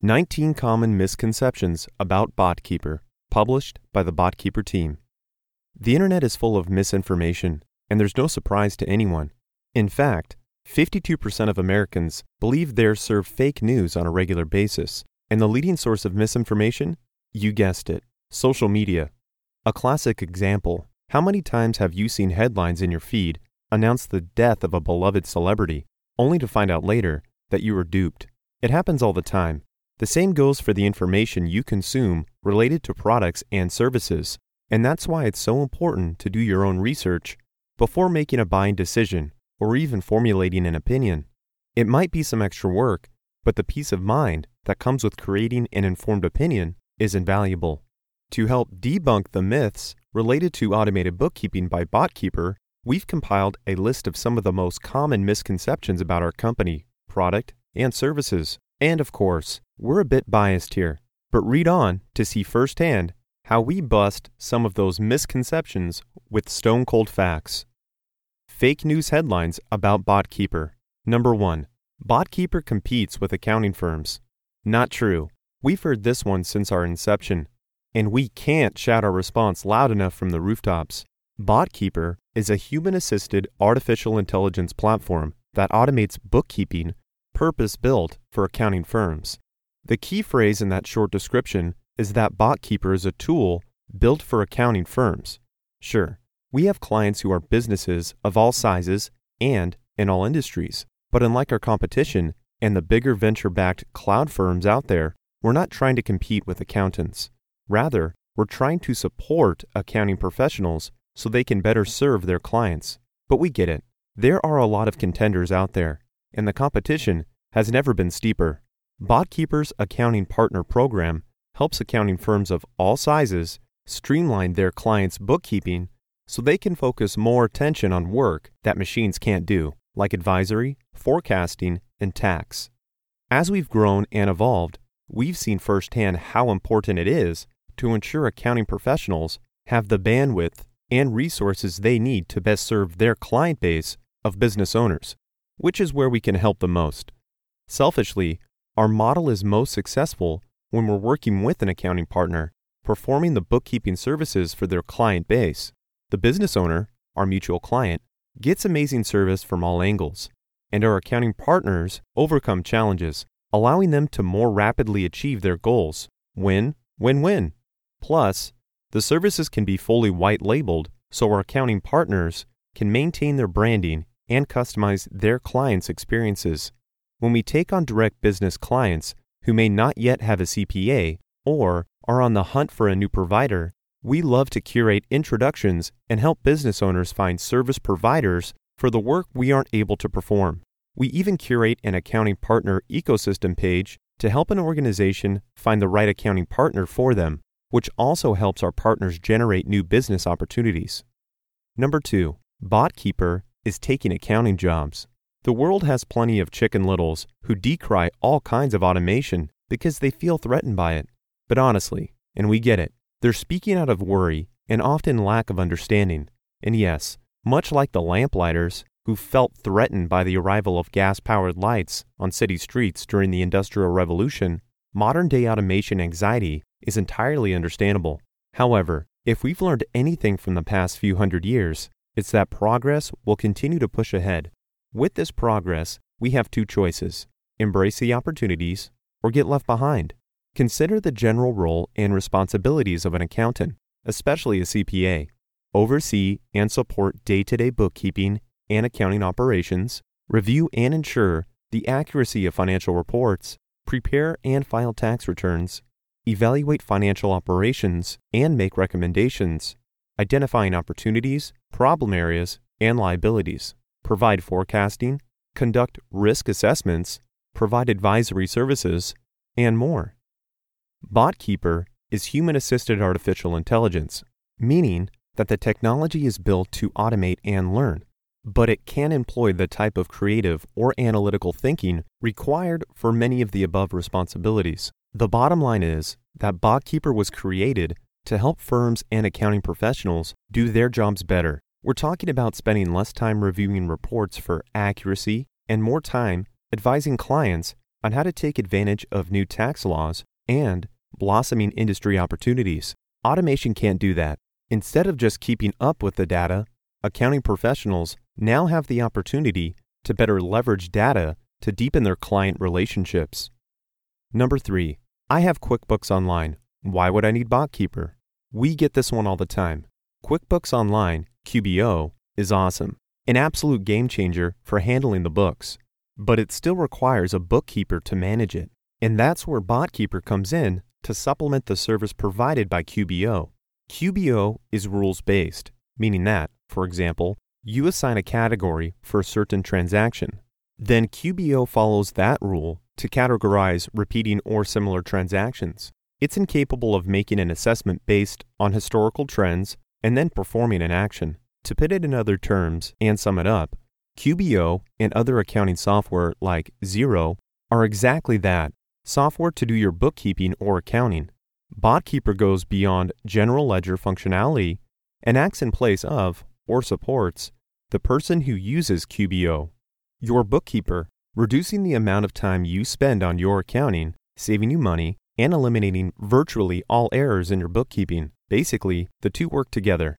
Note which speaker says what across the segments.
Speaker 1: 19 Common Misconceptions About BotKeeper, published by the BotKeeper team. The internet is full of misinformation, and there's no surprise to anyone. In fact, 52% of Americans believe they're served fake news on a regular basis, and the leading source of misinformation? You guessed it, social media. A classic example how many times have you seen headlines in your feed announce the death of a beloved celebrity, only to find out later that you were duped? It happens all the time the same goes for the information you consume related to products and services, and that's why it's so important to do your own research before making a buying decision or even formulating an opinion. It might be some extra work, but the peace of mind that comes with creating an informed opinion is invaluable. To help debunk the myths related to automated bookkeeping by BotKeeper, we've compiled a list of some of the most common misconceptions about our company, product, and services. And of course, we're a bit biased here, but read on to see firsthand how we bust some of those misconceptions with stone cold facts. Fake news headlines about BotKeeper. Number 1. BotKeeper competes with accounting firms. Not true. We've heard this one since our inception, and we can't shout our response loud enough from the rooftops. BotKeeper is a human assisted artificial intelligence platform that automates bookkeeping purpose built for accounting firms. The key phrase in that short description is that BotKeeper is a tool built for accounting firms. Sure, we have clients who are businesses of all sizes and in all industries, but unlike our competition and the bigger venture backed cloud firms out there, we're not trying to compete with accountants. Rather, we're trying to support accounting professionals so they can better serve their clients. But we get it. There are a lot of contenders out there, and the competition has never been steeper. BotKeeper's Accounting Partner Program helps accounting firms of all sizes streamline their clients' bookkeeping so they can focus more attention on work that machines can't do, like advisory, forecasting, and tax. As we've grown and evolved, we've seen firsthand how important it is to ensure accounting professionals have the bandwidth and resources they need to best serve their client base of business owners which is where we can help the most. Selfishly, our model is most successful when we're working with an accounting partner, performing the bookkeeping services for their client base. The business owner, our mutual client, gets amazing service from all angles, and our accounting partners overcome challenges, allowing them to more rapidly achieve their goals. Win, win, win. Plus, the services can be fully white labeled so our accounting partners can maintain their branding and customize their clients' experiences. When we take on direct business clients who may not yet have a CPA or are on the hunt for a new provider, we love to curate introductions and help business owners find service providers for the work we aren't able to perform. We even curate an accounting partner ecosystem page to help an organization find the right accounting partner for them, which also helps our partners generate new business opportunities. Number two, BotKeeper is taking accounting jobs. The world has plenty of chicken littles who decry all kinds of automation because they feel threatened by it. But honestly, and we get it, they're speaking out of worry and often lack of understanding. And yes, much like the lamplighters who felt threatened by the arrival of gas powered lights on city streets during the Industrial Revolution, modern day automation anxiety is entirely understandable. However, if we've learned anything from the past few hundred years, it's that progress will continue to push ahead. With this progress, we have two choices embrace the opportunities or get left behind. Consider the general role and responsibilities of an accountant, especially a CPA. Oversee and support day to day bookkeeping and accounting operations, review and ensure the accuracy of financial reports, prepare and file tax returns, evaluate financial operations, and make recommendations, identifying opportunities, problem areas, and liabilities, provide forecasting, conduct risk assessments, provide advisory services, and more. BotKeeper is human assisted artificial intelligence, meaning that the technology is built to automate and learn, but it can employ the type of creative or analytical thinking required for many of the above responsibilities. The bottom line is that BotKeeper was created to help firms and accounting professionals do their jobs better. We're talking about spending less time reviewing reports for accuracy and more time advising clients on how to take advantage of new tax laws and blossoming industry opportunities. Automation can't do that. Instead of just keeping up with the data, accounting professionals now have the opportunity to better leverage data to deepen their client relationships. Number three, I have QuickBooks Online. Why would I need BotKeeper? We get this one all the time. QuickBooks Online, QBO, is awesome, an absolute game changer for handling the books. But it still requires a bookkeeper to manage it. And that's where BotKeeper comes in to supplement the service provided by QBO. QBO is rules based, meaning that, for example, you assign a category for a certain transaction. Then QBO follows that rule to categorize repeating or similar transactions. It's incapable of making an assessment based on historical trends and then performing an action. To put it in other terms and sum it up, QBO and other accounting software like Xero are exactly that software to do your bookkeeping or accounting. BotKeeper goes beyond general ledger functionality and acts in place of, or supports, the person who uses QBO. Your bookkeeper, reducing the amount of time you spend on your accounting, saving you money, and eliminating virtually all errors in your bookkeeping. Basically, the two work together.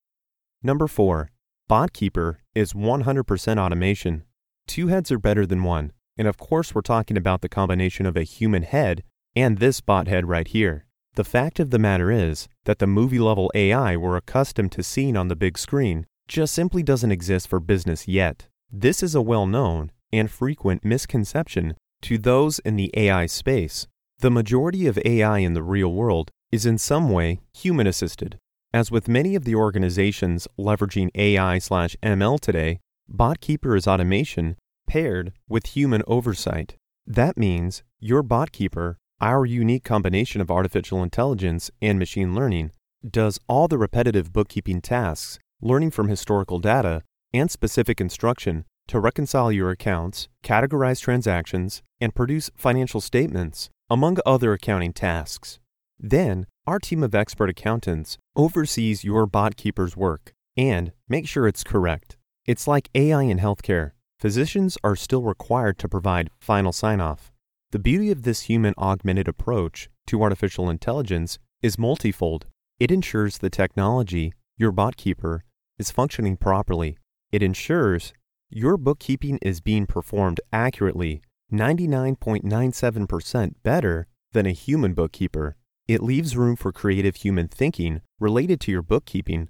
Speaker 1: Number 4. BotKeeper is 100% automation. Two heads are better than one, and of course, we're talking about the combination of a human head and this bot head right here. The fact of the matter is that the movie level AI we're accustomed to seeing on the big screen just simply doesn't exist for business yet. This is a well known and frequent misconception to those in the AI space. The majority of AI in the real world is in some way human assisted. As with many of the organizations leveraging AI slash ML today, BotKeeper is automation paired with human oversight. That means your BotKeeper, our unique combination of artificial intelligence and machine learning, does all the repetitive bookkeeping tasks, learning from historical data and specific instruction to reconcile your accounts, categorize transactions, and produce financial statements, among other accounting tasks. Then, our team of expert accountants oversees your BotKeeper's work and make sure it's correct. It's like AI in healthcare. Physicians are still required to provide final sign off. The beauty of this human augmented approach to artificial intelligence is multifold. It ensures the technology, your BotKeeper, is functioning properly. It ensures your bookkeeping is being performed accurately, 99.97% better than a human bookkeeper. It leaves room for creative human thinking related to your bookkeeping.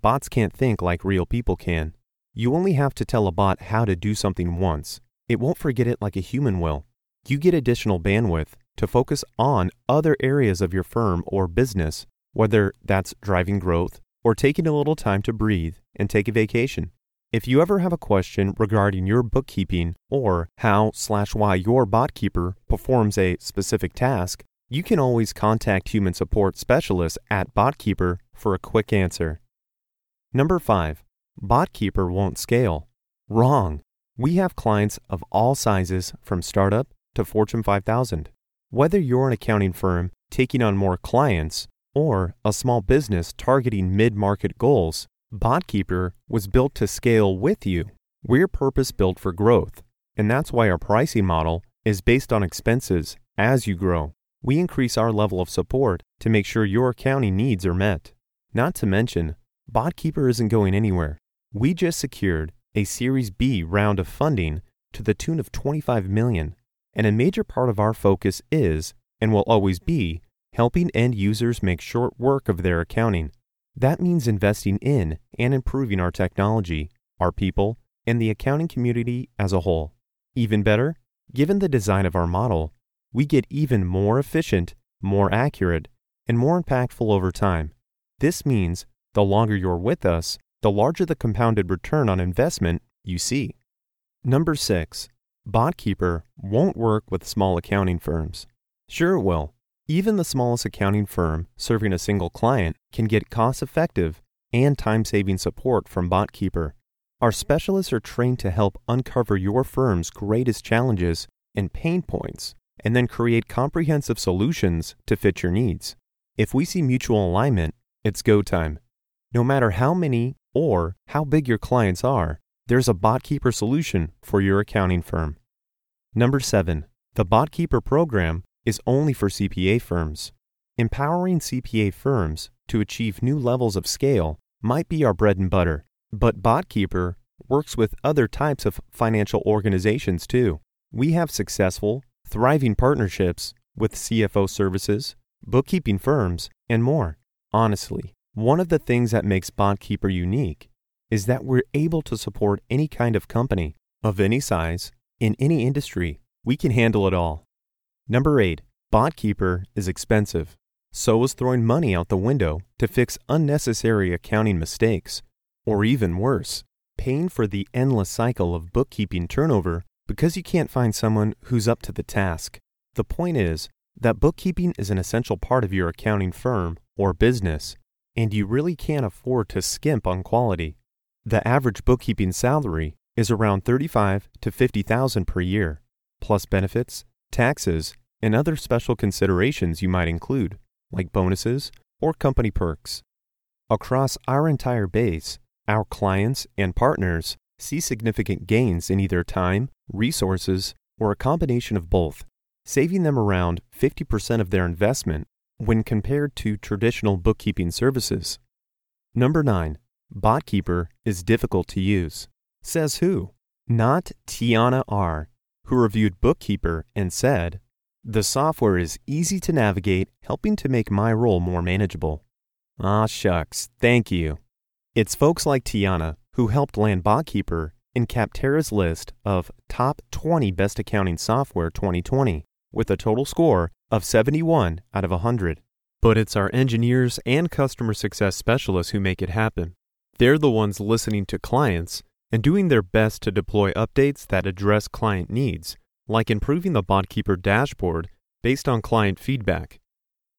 Speaker 1: Bots can't think like real people can. You only have to tell a bot how to do something once. It won't forget it like a human will. You get additional bandwidth to focus on other areas of your firm or business, whether that's driving growth or taking a little time to breathe and take a vacation. If you ever have a question regarding your bookkeeping or how slash why your BotKeeper performs a specific task, you can always contact human support specialists at BotKeeper for a quick answer. Number 5. BotKeeper won't scale. Wrong. We have clients of all sizes from startup to Fortune 5000. Whether you're an accounting firm taking on more clients or a small business targeting mid market goals, BotKeeper was built to scale with you. We're purpose built for growth, and that's why our pricing model is based on expenses as you grow. We increase our level of support to make sure your accounting needs are met. Not to mention, BotKeeper isn't going anywhere. We just secured a Series B round of funding to the tune of 25 million, and a major part of our focus is and will always be helping end users make short work of their accounting. That means investing in and improving our technology, our people, and the accounting community as a whole. Even better, given the design of our model, we get even more efficient, more accurate, and more impactful over time. This means the longer you're with us, the larger the compounded return on investment you see. Number 6. BotKeeper won't work with small accounting firms. Sure it will. Even the smallest accounting firm serving a single client can get cost effective and time saving support from BotKeeper. Our specialists are trained to help uncover your firm's greatest challenges and pain points and then create comprehensive solutions to fit your needs. If we see mutual alignment, it's go time. No matter how many or how big your clients are, there's a BotKeeper solution for your accounting firm. Number 7. The BotKeeper program is only for CPA firms. Empowering CPA firms to achieve new levels of scale might be our bread and butter, but BotKeeper works with other types of financial organizations too. We have successful, thriving partnerships with CFO services, bookkeeping firms, and more. Honestly, one of the things that makes BotKeeper unique is that we're able to support any kind of company of any size in any industry. We can handle it all. Number 8. BotKeeper is expensive. So is throwing money out the window to fix unnecessary accounting mistakes, or even worse, paying for the endless cycle of bookkeeping turnover because you can't find someone who's up to the task. The point is that bookkeeping is an essential part of your accounting firm or business, and you really can't afford to skimp on quality. The average bookkeeping salary is around 35 to 50,000 per year, plus benefits, taxes, and other special considerations you might include, like bonuses or company perks. Across our entire base, our clients and partners see significant gains in either time, resources, or a combination of both, saving them around 50% of their investment when compared to traditional bookkeeping services. Number 9. BotKeeper is difficult to use. Says who? Not Tiana R., who reviewed BotKeeper and said, The software is easy to navigate, helping to make my role more manageable. Ah, shucks, thank you. It's folks like Tiana who helped land BotKeeper in Capterra's list of top 20 best accounting software 2020 with a total score of 71 out of 100. But it's our engineers and customer success specialists who make it happen. They're the ones listening to clients and doing their best to deploy updates that address client needs, like improving the BotKeeper dashboard based on client feedback.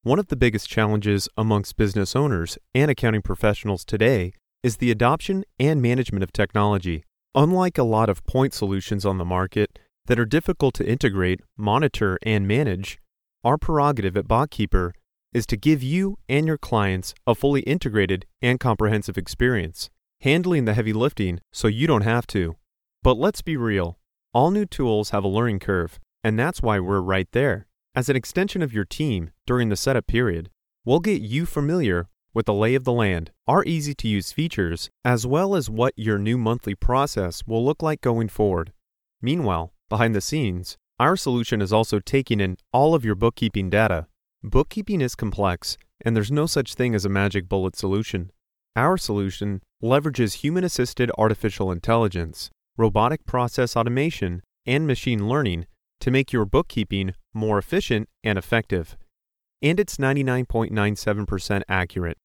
Speaker 1: One of the biggest challenges amongst business owners and accounting professionals today is the adoption and management of technology. Unlike a lot of point solutions on the market that are difficult to integrate, monitor, and manage, our prerogative at BotKeeper is to give you and your clients a fully integrated and comprehensive experience, handling the heavy lifting so you don't have to. But let's be real all new tools have a learning curve, and that's why we're right there. As an extension of your team during the setup period, we'll get you familiar with the lay of the land, our easy to use features, as well as what your new monthly process will look like going forward. Meanwhile, behind the scenes, our solution is also taking in all of your bookkeeping data Bookkeeping is complex, and there's no such thing as a magic bullet solution. Our solution leverages human assisted artificial intelligence, robotic process automation, and machine learning to make your bookkeeping more efficient and effective. And it's 99.97% accurate.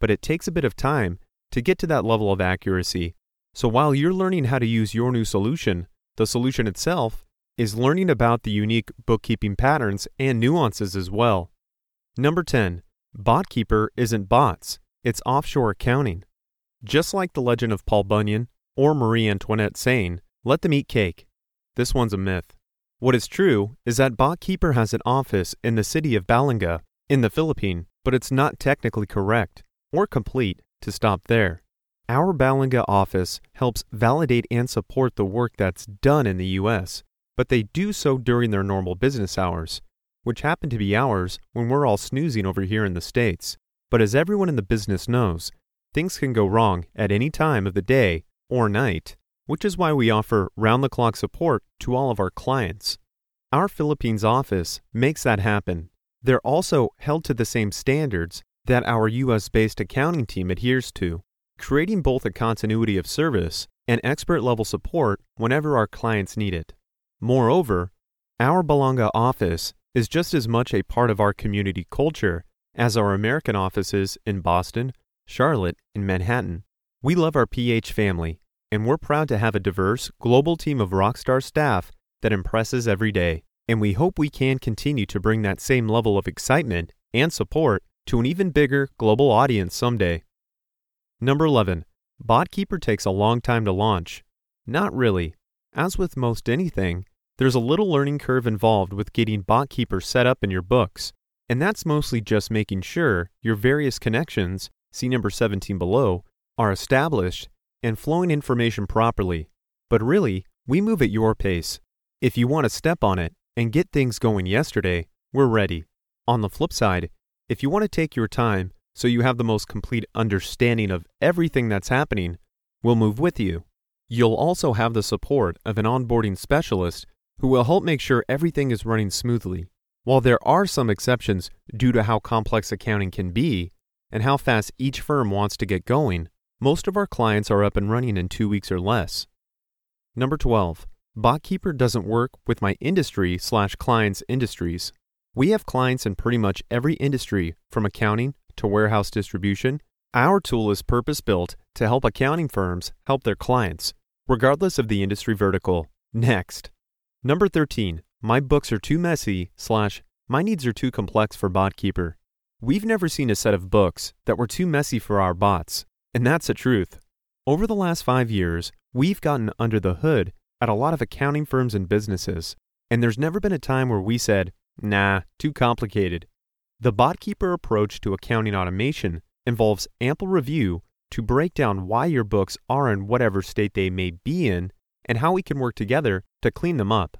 Speaker 1: But it takes a bit of time to get to that level of accuracy. So while you're learning how to use your new solution, the solution itself is learning about the unique bookkeeping patterns and nuances as well. Number 10. BotKeeper isn't bots, it's offshore accounting. Just like the legend of Paul Bunyan or Marie Antoinette saying, let them eat cake. This one's a myth. What is true is that BotKeeper has an office in the city of Balanga, in the Philippines, but it's not technically correct or complete to stop there. Our Balanga office helps validate and support the work that's done in the US, but they do so during their normal business hours which happen to be hours when we're all snoozing over here in the States. But as everyone in the business knows, things can go wrong at any time of the day or night, which is why we offer round the clock support to all of our clients. Our Philippines office makes that happen. They're also held to the same standards that our US based accounting team adheres to, creating both a continuity of service and expert level support whenever our clients need it. Moreover, our Balanga office is just as much a part of our community culture as our American offices in Boston, Charlotte, and Manhattan. We love our PH family, and we're proud to have a diverse, global team of rockstar staff that impresses every day. And we hope we can continue to bring that same level of excitement and support to an even bigger global audience someday. Number 11. BotKeeper takes a long time to launch. Not really. As with most anything, there's a little learning curve involved with getting BotKeeper set up in your books, and that's mostly just making sure your various connections, see number 17 below, are established and flowing information properly. But really, we move at your pace. If you want to step on it and get things going yesterday, we're ready. On the flip side, if you want to take your time so you have the most complete understanding of everything that's happening, we'll move with you. You'll also have the support of an onboarding specialist who will help make sure everything is running smoothly. While there are some exceptions due to how complex accounting can be and how fast each firm wants to get going, most of our clients are up and running in two weeks or less. Number 12. BotKeeper doesn't work with my industry slash clients' industries. We have clients in pretty much every industry, from accounting to warehouse distribution. Our tool is purpose built to help accounting firms help their clients, regardless of the industry vertical. Next. Number 13. My books are too messy, slash, my needs are too complex for BotKeeper. We've never seen a set of books that were too messy for our bots, and that's the truth. Over the last five years, we've gotten under the hood at a lot of accounting firms and businesses, and there's never been a time where we said, nah, too complicated. The BotKeeper approach to accounting automation involves ample review to break down why your books are in whatever state they may be in and how we can work together to clean them up.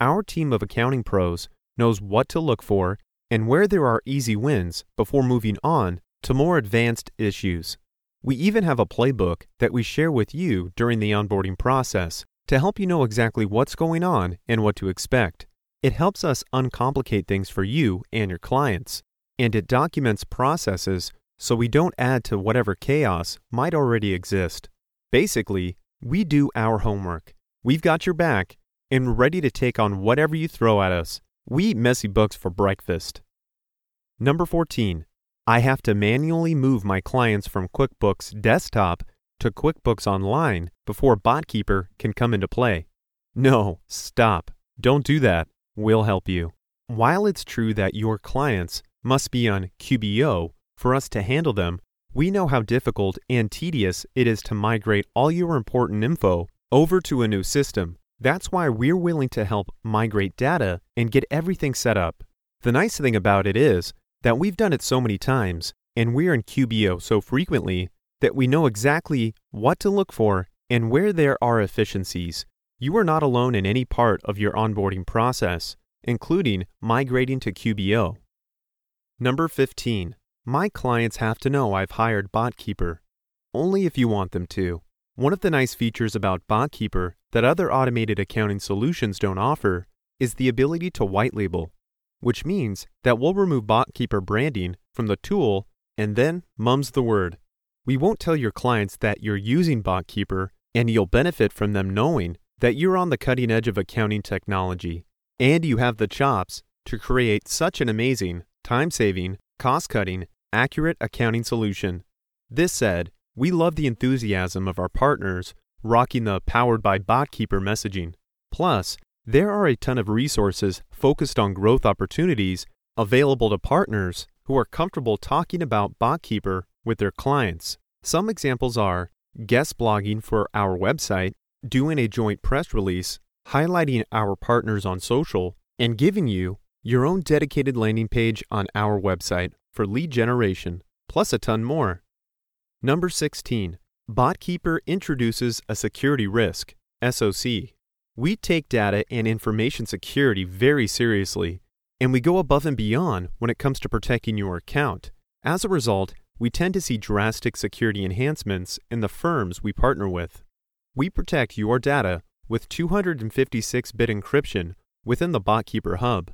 Speaker 1: Our team of accounting pros knows what to look for and where there are easy wins before moving on to more advanced issues. We even have a playbook that we share with you during the onboarding process to help you know exactly what's going on and what to expect. It helps us uncomplicate things for you and your clients, and it documents processes so we don't add to whatever chaos might already exist. Basically, we do our homework. We've got your back and ready to take on whatever you throw at us. We eat messy books for breakfast. Number 14. I have to manually move my clients from QuickBooks Desktop to QuickBooks Online before BotKeeper can come into play. No, stop. Don't do that. We'll help you. While it's true that your clients must be on QBO for us to handle them, we know how difficult and tedious it is to migrate all your important info over to a new system. That's why we're willing to help migrate data and get everything set up. The nice thing about it is that we've done it so many times and we're in QBO so frequently that we know exactly what to look for and where there are efficiencies. You are not alone in any part of your onboarding process, including migrating to QBO. Number 15. My clients have to know I've hired BotKeeper. Only if you want them to. One of the nice features about BotKeeper that other automated accounting solutions don't offer is the ability to white label, which means that we'll remove BotKeeper branding from the tool and then mum's the word. We won't tell your clients that you're using BotKeeper, and you'll benefit from them knowing that you're on the cutting edge of accounting technology and you have the chops to create such an amazing, time saving, cost cutting, accurate accounting solution. This said, we love the enthusiasm of our partners rocking the powered by BotKeeper messaging. Plus, there are a ton of resources focused on growth opportunities available to partners who are comfortable talking about BotKeeper with their clients. Some examples are guest blogging for our website, doing a joint press release, highlighting our partners on social, and giving you your own dedicated landing page on our website for lead generation, plus a ton more. Number 16. BotKeeper introduces a security risk, SOC. We take data and information security very seriously, and we go above and beyond when it comes to protecting your account. As a result, we tend to see drastic security enhancements in the firms we partner with. We protect your data with 256 bit encryption within the BotKeeper hub.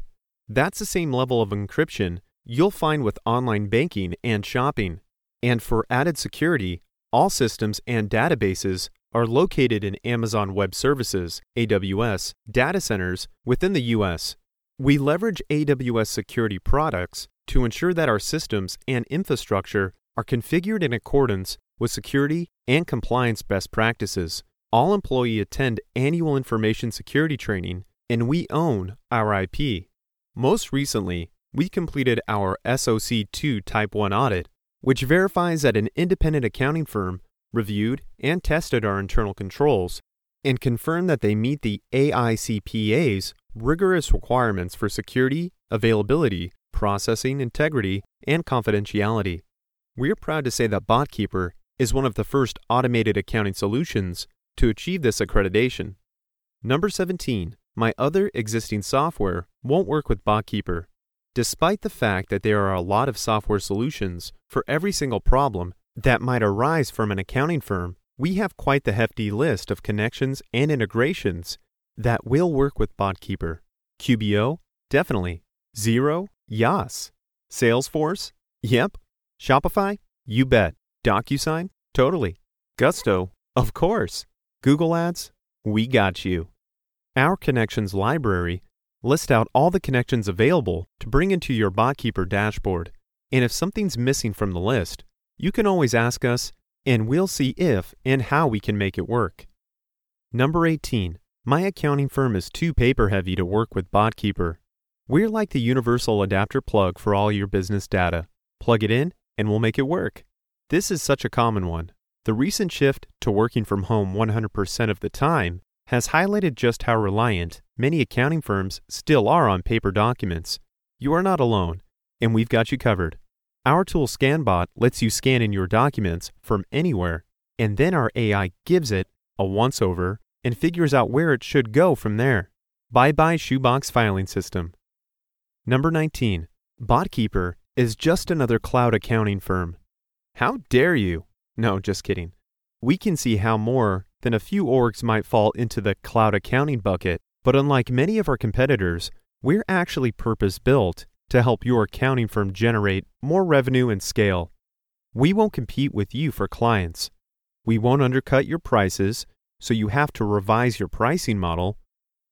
Speaker 1: That's the same level of encryption you'll find with online banking and shopping. And for added security, all systems and databases are located in Amazon Web Services, AWS, data centers within the US. We leverage AWS security products to ensure that our systems and infrastructure are configured in accordance with security and compliance best practices. All employees attend annual information security training, and we own our IP. Most recently, we completed our SOC 2 Type 1 audit, which verifies that an independent accounting firm reviewed and tested our internal controls and confirmed that they meet the AICPA's rigorous requirements for security, availability, processing integrity, and confidentiality. We're proud to say that BotKeeper is one of the first automated accounting solutions to achieve this accreditation. Number 17. my other existing software won't work with BotKeeper. Despite the fact that there are a lot of software solutions for every single problem that might arise from an accounting firm, we have quite the hefty list of connections and integrations that will work with BotKeeper. QBO? Definitely. Xero? Yas. Salesforce? Yep. Shopify? You bet. DocuSign? Totally. Gusto? Of course. Google Ads? We got you. Our connections library lists out all the connections available to bring into your BotKeeper dashboard. And if something's missing from the list, you can always ask us and we'll see if and how we can make it work. Number 18. My accounting firm is too paper heavy to work with BotKeeper. We're like the universal adapter plug for all your business data. Plug it in and we'll make it work. This is such a common one. The recent shift to working from home 100% of the time has highlighted just how reliant many accounting firms still are on paper documents. You are not alone, and we've got you covered. Our tool ScanBot lets you scan in your documents from anywhere, and then our AI gives it a once over and figures out where it should go from there. Bye bye shoebox filing system. Number 19. BotKeeper is just another cloud accounting firm. How dare you? No, just kidding. We can see how more than a few orgs might fall into the cloud accounting bucket, but unlike many of our competitors, we're actually purpose built to help your accounting firm generate more revenue and scale. We won't compete with you for clients. We won't undercut your prices, so you have to revise your pricing model.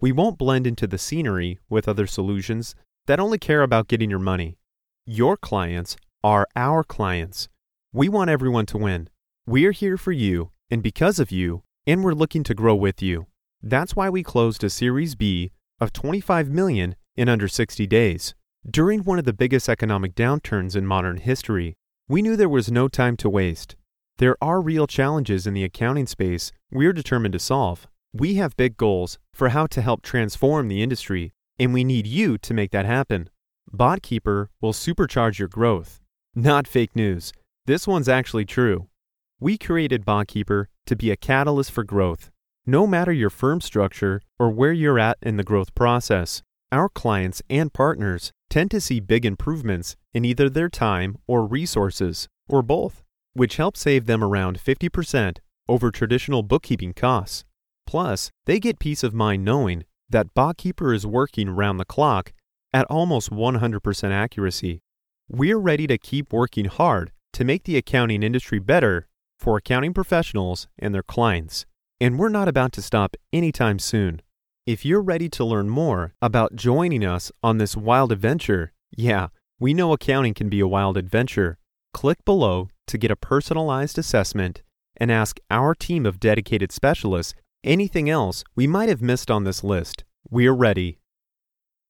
Speaker 1: We won't blend into the scenery with other solutions that only care about getting your money. Your clients are our clients. We want everyone to win. We're here for you and because of you, and we're looking to grow with you. That's why we closed a Series B of 25 million in under 60 days. During one of the biggest economic downturns in modern history, we knew there was no time to waste. There are real challenges in the accounting space we're determined to solve. We have big goals for how to help transform the industry, and we need you to make that happen. BotKeeper will supercharge your growth. Not fake news. This one's actually true. We created BotKeeper to be a catalyst for growth. No matter your firm structure or where you're at in the growth process, our clients and partners tend to see big improvements in either their time or resources, or both, which helps save them around 50% over traditional bookkeeping costs. Plus, they get peace of mind knowing that BotKeeper is working round the clock at almost 100% accuracy. We're ready to keep working hard to make the accounting industry better for accounting professionals and their clients. And we're not about to stop anytime soon. If you're ready to learn more about joining us on this wild adventure, yeah, we know accounting can be a wild adventure. Click below to get a personalized assessment and ask our team of dedicated specialists anything else we might have missed on this list. We're ready.